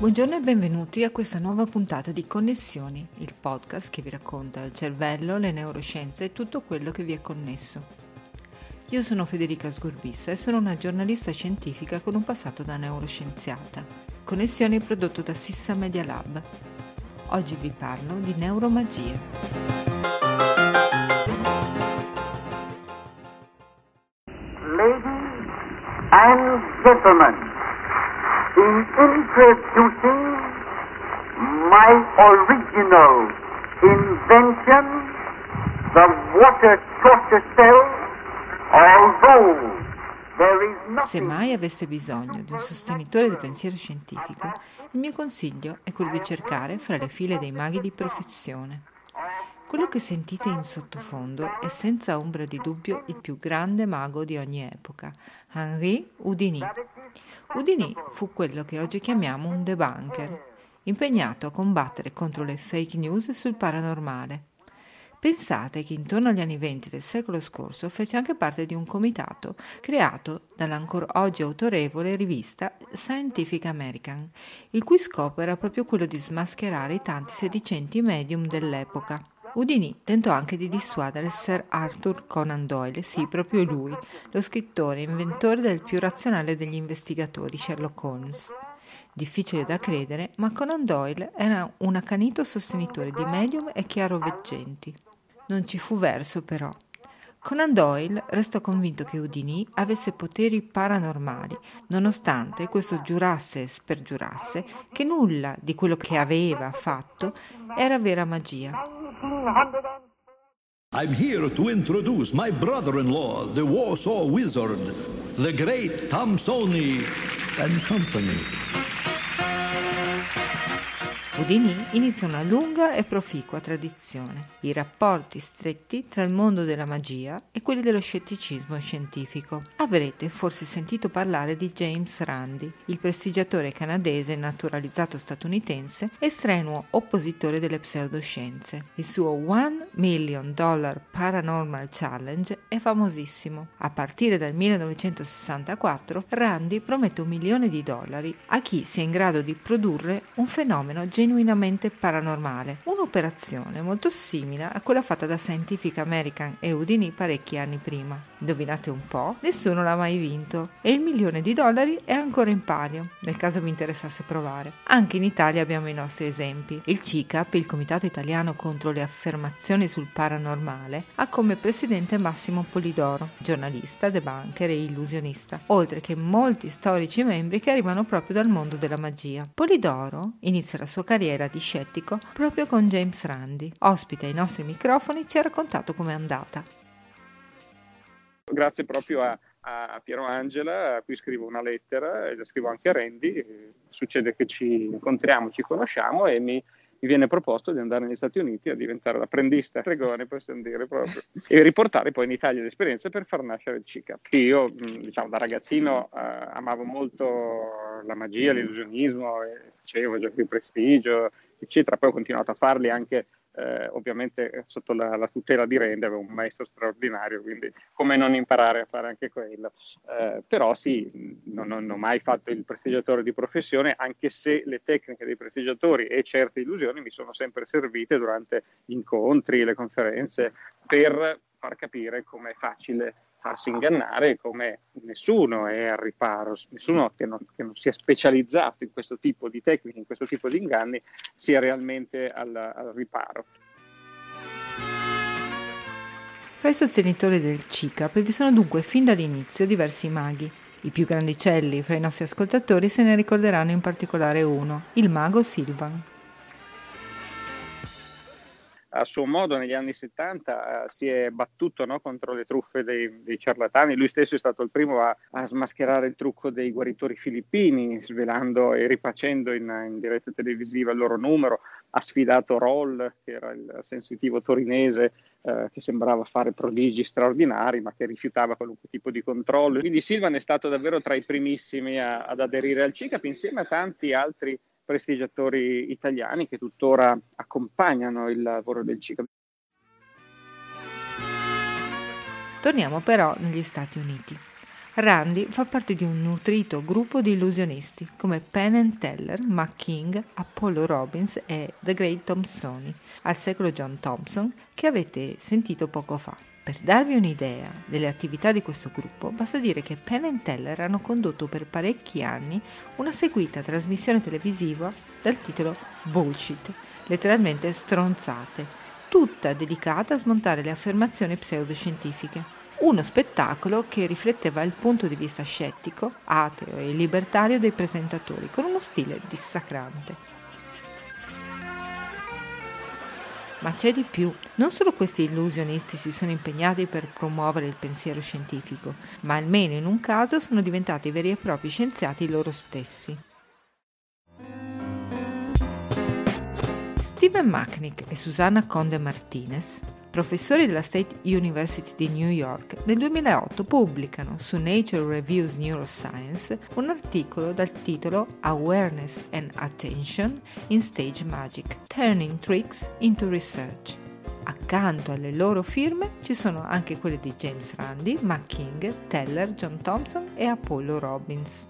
Buongiorno e benvenuti a questa nuova puntata di Connessioni, il podcast che vi racconta il cervello, le neuroscienze e tutto quello che vi è connesso. Io sono Federica Sgorbissa e sono una giornalista scientifica con un passato da neuroscienziata. Connessioni è prodotto da Sissa Media Lab. Oggi vi parlo di neuromagia. Ladies and gentlemen, in introducing my original invention, the water torture cell, although Se mai aveste bisogno di un sostenitore del pensiero scientifico, il mio consiglio è quello di cercare fra le file dei maghi di professione. Quello che sentite in sottofondo è senza ombra di dubbio il più grande mago di ogni epoca, Henri Houdini. Houdini fu quello che oggi chiamiamo un debunker, impegnato a combattere contro le fake news sul paranormale. Pensate che intorno agli anni venti del secolo scorso fece anche parte di un comitato creato dall'ancora oggi autorevole rivista Scientific American, il cui scopo era proprio quello di smascherare i tanti sedicenti medium dell'epoca. Houdini tentò anche di dissuadere Sir Arthur Conan Doyle, sì, proprio lui, lo scrittore inventore del più razionale degli investigatori, Sherlock Holmes. Difficile da credere, ma Conan Doyle era un accanito sostenitore di medium e chiaroveggenti. Non ci fu verso, però. Conan Doyle restò convinto che Houdini avesse poteri paranormali, nonostante questo giurasse e spergiurasse che nulla di quello che aveva fatto era vera magia. 1900 I'm here to introduce my brother-in-law, the Warsaw Wizard, the great Thompsoni and Company. Houdini inizia una lunga e proficua tradizione, i rapporti stretti tra il mondo della magia e quelli dello scetticismo scientifico. Avrete forse sentito parlare di James Randi, il prestigiatore canadese naturalizzato statunitense e strenuo oppositore delle pseudoscienze. Il suo One Million Dollar Paranormal Challenge è famosissimo. A partire dal 1964 Randi promette un milione di dollari a chi sia in grado di produrre un fenomeno genuinamente paranormale, un'operazione molto simile a quella fatta da Scientific American e Houdini parecchi anni prima. Indovinate un po', nessuno l'ha mai vinto e il milione di dollari è ancora in palio, nel caso vi interessasse provare. Anche in Italia abbiamo i nostri esempi. Il CICAP, il Comitato Italiano contro le affermazioni sul paranormale, ha come presidente Massimo Polidoro, giornalista, debunker e illusionista, oltre che molti storici membri che arrivano proprio dal mondo della magia. Polidoro inizia la sua carriera di scettico proprio con James Randi. Ospite ai nostri microfoni ci ha raccontato com'è andata. grazie proprio a, a Piero Angela, a cui scrivo una lettera e la scrivo anche a Randy. Succede che ci incontriamo, ci conosciamo e mi, mi viene proposto di andare negli Stati Uniti a diventare l'apprendista stregone, possiamo dire proprio, e riportare poi in Italia l'esperienza per far nascere il CICAP. Io, diciamo, da ragazzino eh, amavo molto la magia, l'illusionismo, e facevo giochi di prestigio, eccetera. Poi ho continuato a farli anche eh, ovviamente sotto la, la tutela di Rende avevo un maestro straordinario, quindi come non imparare a fare anche quello. Eh, però sì, non, non ho mai fatto il prestigiatore di professione, anche se le tecniche dei prestigiatori e certe illusioni mi sono sempre servite durante gli incontri, le conferenze, per far capire com'è facile farsi ingannare come nessuno è al riparo, nessuno che non, che non sia specializzato in questo tipo di tecniche, in questo tipo di inganni, sia realmente al, al riparo. Fra i sostenitori del CICAP vi sono dunque fin dall'inizio diversi maghi. I più grandicelli fra i nostri ascoltatori se ne ricorderanno in particolare uno, il mago Silvan. A suo modo negli anni 70 eh, si è battuto no, contro le truffe dei, dei, ciarlatani. Lui stesso è stato il primo a, a, smascherare il trucco dei guaritori filippini, svelando e ripacendo in, in diretta televisiva il loro numero. Ha sfidato Roll, che era il sensitivo torinese, eh, che sembrava fare prodigi straordinari, ma che rifiutava qualunque tipo di controllo. Quindi Silvan è stato davvero tra i primissimi a, ad aderire al CICAP, insieme a tanti altri prestigiatori italiani che tuttora accompagnano il lavoro del CICAP. Torniamo però negli Stati Uniti. Randy fa parte di un nutrito gruppo di illusionisti come Penn Teller, Mac King, Apollo Robbins e The Great Thompsoni, al secolo John Thompson, che avete sentito poco fa. Per darvi un'idea delle attività di questo gruppo, basta dire che Penn and Teller hanno condotto per parecchi anni una seguita trasmissione televisiva dal titolo Bullshit, letteralmente stronzate, tutta dedicata a smontare le affermazioni pseudoscientifiche uno spettacolo che rifletteva il punto di vista scettico, ateo e libertario dei presentatori, con uno stile dissacrante. Ma c'è di più. Non solo questi illusionisti si sono impegnati per promuovere il pensiero scientifico, ma almeno in un caso sono diventati veri e propri scienziati loro stessi. Steven Macknick e Susanna Conde Martinez professori della State University di New York, nel 2008 pubblicano su Nature Reviews Neuroscience un articolo dal titolo Awareness and Attention in Stage Magic, Turning Tricks into Research. Accanto alle loro firme ci sono anche quelle di James Randi, Mac King, Teller, John Thompson e Apollo Robbins.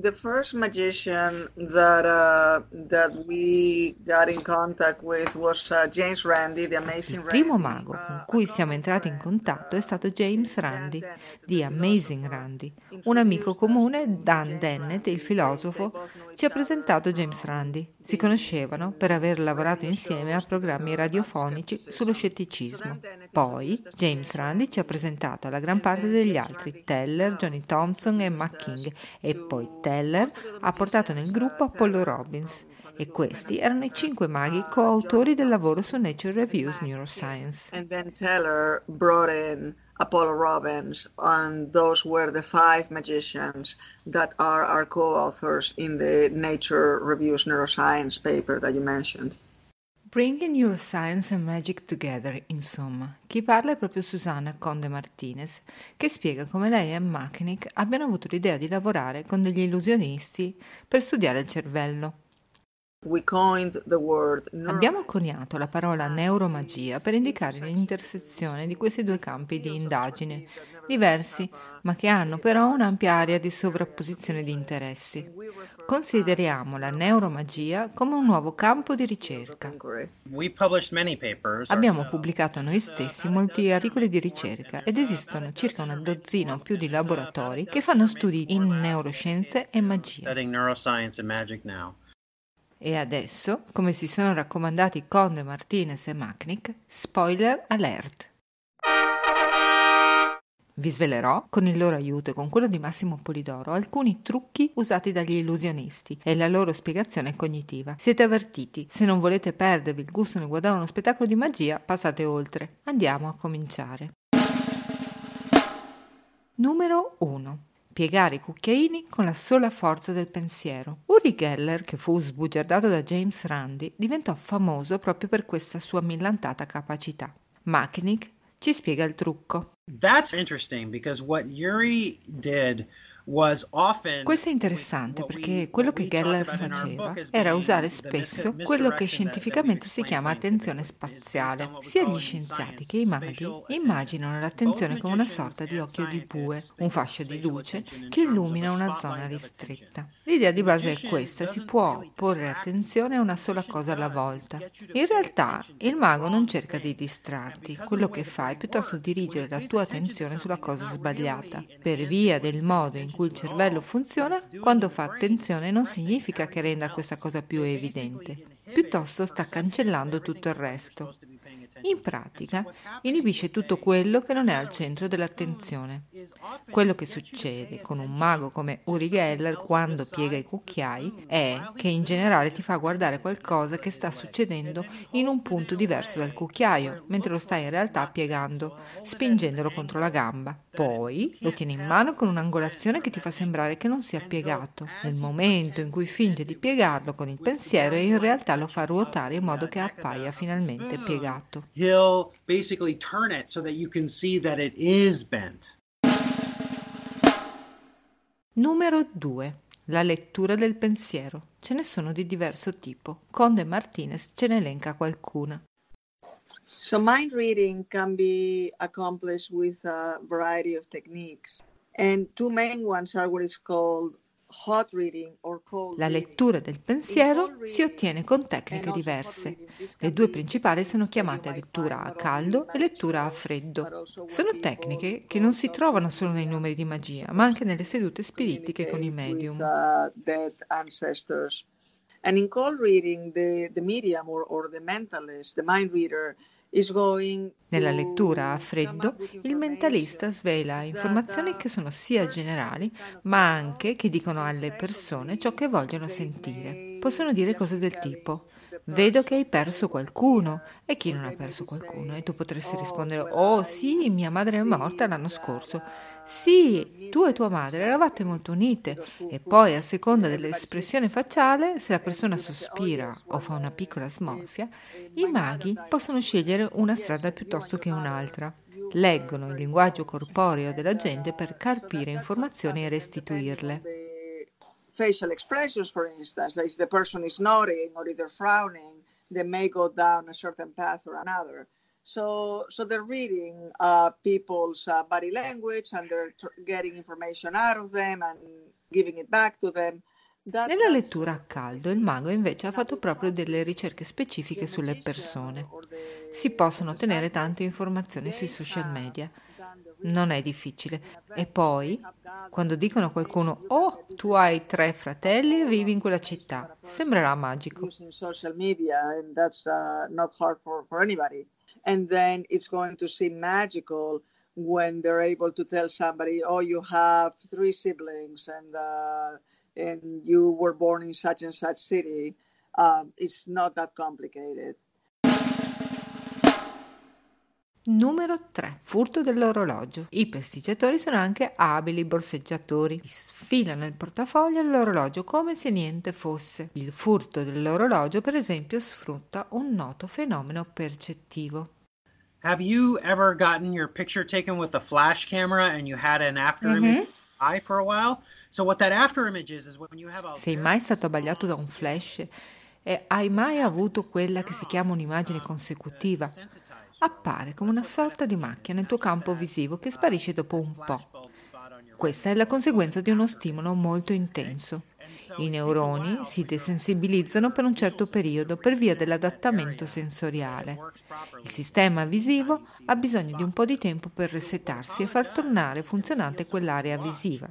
The first magician that uh, that we got in contact with was uh, James Randi, the Amazing Il primo mago con cui siamo entrati in contatto è stato James Randi di Amazing Randi. Un amico comune, Dan Dennett, il filosofo, ci ha presentato James Randi. Si conoscevano per aver lavorato insieme a programmi radiofonici sullo scetticismo. Poi James Randi ci ha presentato alla gran parte degli altri, Teller, Johnny Thompson e McKing, e poi Teller ha portato nel gruppo Apollo Robbins. E questi erano i cinque maghi coautori del lavoro su Nature Reviews Neuroscience. And then Teller brought in Apollo Robbins, and those were the five magicians that are our co authors in the Nature Reviews Neuroscience paper that you mentioned. Bringing Neuroscience and Magic Together, insomma. Chi parla è proprio Susanna Conde Martinez, che spiega come lei e Machnik abbiano avuto l'idea di lavorare con degli illusionisti per studiare il cervello. Abbiamo coniato la parola neuromagia per indicare l'intersezione di questi due campi di indagine, diversi, ma che hanno però un'ampia area di sovrapposizione di interessi. Consideriamo la neuromagia come un nuovo campo di ricerca. Abbiamo pubblicato noi stessi molti articoli di ricerca ed esistono circa una dozzina o più di laboratori che fanno studi in neuroscienze e magia. E adesso, come si sono raccomandati Conde, Martinez e Machnik, spoiler alert. Vi svelerò, con il loro aiuto e con quello di Massimo Polidoro, alcuni trucchi usati dagli illusionisti e la loro spiegazione cognitiva. Siete avvertiti, se non volete perdervi il gusto nel guardare uno spettacolo di magia, passate oltre. Andiamo a cominciare. Numero 1 piegare i cucchiaini con la sola forza del pensiero. Uri Geller, che fu sbugiardato da James Randi, diventò famoso proprio per questa sua millantata capacità. Machnik ci spiega il trucco. That's interesting because what Yuri did questo è interessante perché quello che Geller faceva era usare spesso quello che scientificamente si chiama attenzione spaziale. Sia gli scienziati che i maghi immaginano l'attenzione come una sorta di occhio di bue, un fascio di luce che illumina una zona ristretta. L'idea di base è questa, si può porre attenzione a una sola cosa alla volta. In realtà il mago non cerca di distrarti, quello che fa è piuttosto dirigere la tua attenzione sulla cosa sbagliata, per via del modo in cui il cervello funziona, quando fa attenzione non significa che renda questa cosa più evidente, piuttosto sta cancellando tutto il resto. In pratica, inibisce tutto quello che non è al centro dell'attenzione. Quello che succede con un mago come Uri Geller quando piega i cucchiai è che in generale ti fa guardare qualcosa che sta succedendo in un punto diverso dal cucchiaio, mentre lo stai in realtà piegando, spingendolo contro la gamba. Poi lo tieni in mano con un'angolazione che ti fa sembrare che non sia piegato. Nel momento in cui finge di piegarlo con il pensiero in realtà lo fa ruotare in modo che appaia finalmente piegato he'll basically turn it so that you can see that it is bent. Numero 2. La lettura del pensiero. Ce ne sono di diverso tipo. Conde Martinez ce ne elenca qualcuna. So mind reading can be accomplished with a variety of techniques. And two main ones are what is called la lettura del pensiero si ottiene con tecniche diverse. Le due principali sono chiamate lettura a caldo e lettura a freddo. Sono tecniche che non si trovano solo nei numeri di magia, ma anche nelle sedute spiritiche con i medium. And in cold reading, the, the medium or, or the mentalist, the mind reader, nella lettura a freddo, il mentalista svela informazioni che sono sia generali, ma anche che dicono alle persone ciò che vogliono sentire. Possono dire cose del tipo vedo che hai perso qualcuno e chi non ha perso qualcuno? E tu potresti rispondere, oh sì, mia madre è morta l'anno scorso. Sì, tu e tua madre eravate molto unite e poi a seconda dell'espressione facciale, se la persona sospira o fa una piccola smorfia, i maghi possono scegliere una strada piuttosto che un'altra. Leggono il linguaggio corporeo della gente per carpire informazioni e restituirle. Facial expressions, for instance, if the person is nodding or if they're frowning, they may go down a certain path or another. So, so they're reading uh, people's uh, body language and they're tr- getting information out of them and giving it back to them. Nella lettura a caldo il mago invece ha fatto proprio delle ricerche specifiche sulle persone. Si possono ottenere tante informazioni sui social media non è difficile. E poi, quando dicono a qualcuno, oh, tu hai tre fratelli e vivi in quella città, sembrerà magico. And then it's going to seem magical when they're able to tell somebody, oh, you have three siblings and, uh, and you were born in such and such city. Um, it's not that complicated. Numero 3. Furto dell'orologio. I prestigiatori sono anche abili borseggiatori. Sfilano il portafoglio e l'orologio come se niente fosse. Il furto dell'orologio, per esempio, sfrutta un noto fenomeno percettivo. Have you ever gotten your picture taken with a flash camera and you had an after image? Mm-hmm. For a while. So what that after image is, is when you have a Sei mai stato abbagliato da un flash? E hai mai avuto quella che si chiama un'immagine consecutiva? Appare come una sorta di macchia nel tuo campo visivo che sparisce dopo un po'. Questa è la conseguenza di uno stimolo molto intenso. I neuroni si desensibilizzano per un certo periodo per via dell'adattamento sensoriale. Il sistema visivo ha bisogno di un po' di tempo per resettarsi e far tornare funzionante quell'area visiva.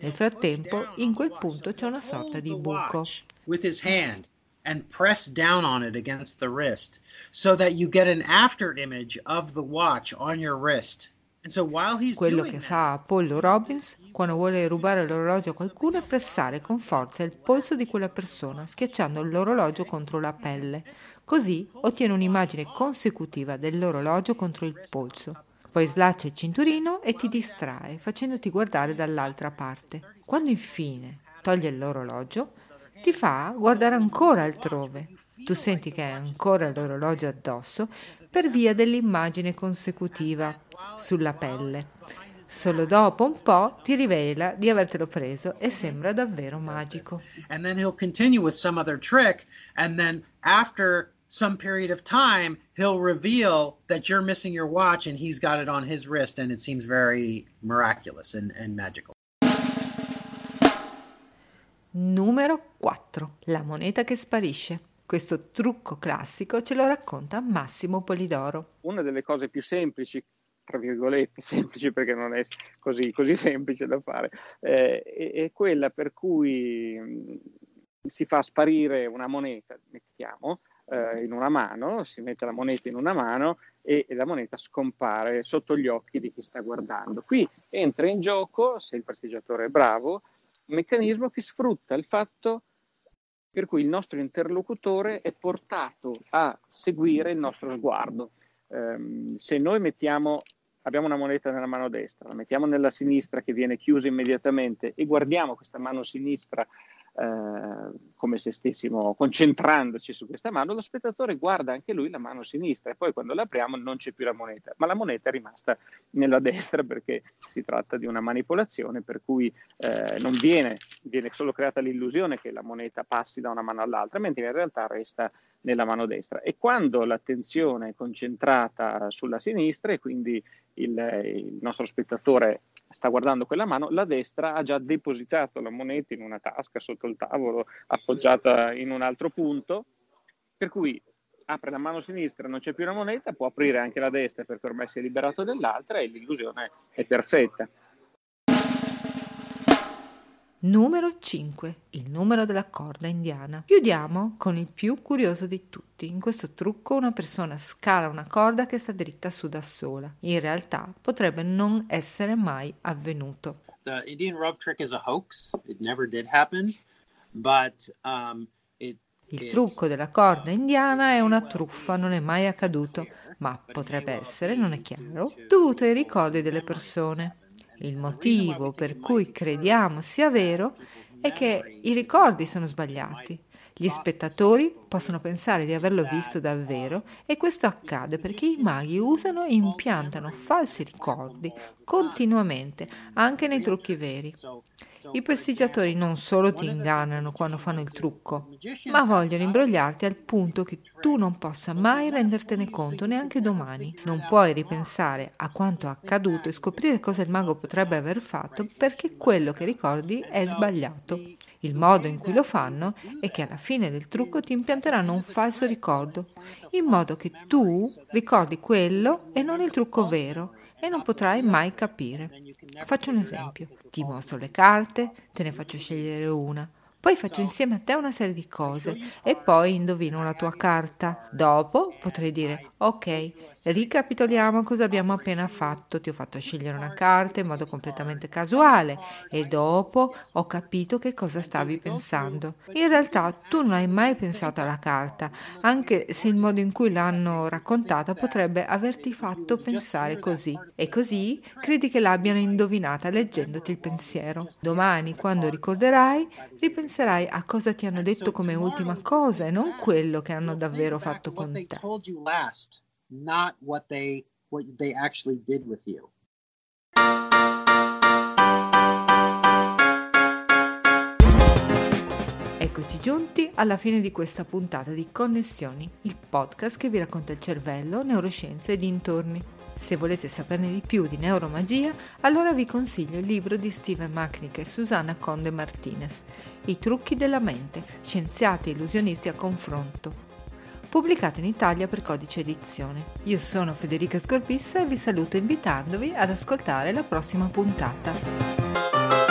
Nel frattempo, in quel punto c'è una sorta di buco. With his hand and press down on it against the wrist so that you get an after image of the watch on your wrist. So Quello che fa Apollo Robbins quando vuole rubare l'orologio a qualcuno è pressare con forza il polso di quella persona, schiacciando l'orologio contro la pelle. Così ottiene un'immagine consecutiva dell'orologio contro il polso. Poi slaccia il cinturino e ti distrae, facendoti guardare dall'altra parte. Quando infine toglie l'orologio, ti fa guardare ancora altrove. Tu senti che hai ancora l'orologio addosso per via dell'immagine consecutiva sulla pelle. Solo dopo un po' ti rivela di avertelo preso e sembra davvero magico. And then he'll continue with some other trick and then after some period of time he'll reveal that you're missing your watch and he's got it on his wrist and it seems very miraculous and, and magical. Numero 4. La moneta che sparisce. Questo trucco classico ce lo racconta Massimo Polidoro. Una delle cose più semplici, tra virgolette, semplici perché non è così, così semplice da fare, eh, è, è, quella per cui mh, si fa sparire una moneta, mettiamo, eh, in una mano, si mette la moneta in una mano e, e la moneta scompare sotto gli occhi di chi sta guardando. Qui entra in gioco, se il prestigiatore è bravo, meccanismo che sfrutta il fatto per cui il nostro interlocutore è portato a seguire il nostro sguardo. Um, se noi mettiamo, abbiamo una moneta nella mano destra, la mettiamo nella sinistra che viene chiusa immediatamente e guardiamo questa mano sinistra eh, come se stessimo concentrandoci su questa mano, lo spettatore guarda anche lui la mano sinistra e poi quando l'apriamo non c'è più la moneta, ma la moneta è rimasta nella destra perché si tratta di una manipolazione per cui eh, non viene, viene solo creata l'illusione che la moneta passi da una mano all'altra, mentre in realtà resta nella mano destra. E quando l'attenzione è concentrata sulla sinistra e quindi il, il nostro spettatore sta guardando quella mano, la destra ha già depositato la moneta in una tasca sotto il tavolo, appoggiata in un altro punto, per cui apre la mano sinistra, non c'è più la moneta, può aprire anche la destra perché ormai si è liberato dell'altra e l'illusione è perfetta. Numero 5. Il numero della corda indiana. Chiudiamo con il più curioso di tutti. In questo trucco una persona scala una corda che sta dritta su da sola. In realtà potrebbe non essere mai avvenuto. The Indian rope trick is a hoax. It never did happen, but um, it il trucco della corda indiana è una truffa, non è mai accaduto, ma potrebbe essere, non è chiaro, dovuto ai ricordi delle persone. Il motivo per cui crediamo sia vero è che i ricordi sono sbagliati. Gli spettatori possono pensare di averlo visto davvero e questo accade perché i maghi usano e impiantano falsi ricordi continuamente, anche nei trucchi veri. I prestigiatori non solo ti ingannano quando fanno il trucco, ma vogliono imbrogliarti al punto che tu non possa mai rendertene conto neanche domani. Non puoi ripensare a quanto accaduto e scoprire cosa il mago potrebbe aver fatto perché quello che ricordi è sbagliato. Il modo in cui lo fanno è che alla fine del trucco ti impianteranno un falso ricordo, in modo che tu ricordi quello e non il trucco vero e non potrai mai capire. Faccio un esempio. Ti mostro le carte, te ne faccio scegliere una. Poi faccio insieme a te una serie di cose e poi indovino la tua carta. Dopo potrei dire, ok, Ricapitoliamo cosa abbiamo appena fatto. Ti ho fatto scegliere una carta in modo completamente casuale e dopo ho capito che cosa stavi pensando. In realtà tu non hai mai pensato alla carta, anche se il modo in cui l'hanno raccontata potrebbe averti fatto pensare così. E così credi che l'abbiano indovinata leggendoti il pensiero. Domani, quando ricorderai, ripenserai a cosa ti hanno detto come ultima cosa e non quello che hanno davvero fatto con te. Not what they what they actually did with you. Eccoci giunti alla fine di questa puntata di Connessioni, il podcast che vi racconta il cervello, neuroscienze e dintorni. Se volete saperne di più di neuromagia, allora vi consiglio il libro di Steven Machnick e Susanna Conde Martinez, I trucchi della mente, scienziati e illusionisti a confronto, pubblicato in Italia per codice edizione. Io sono Federica Scorpissa e vi saluto invitandovi ad ascoltare la prossima puntata.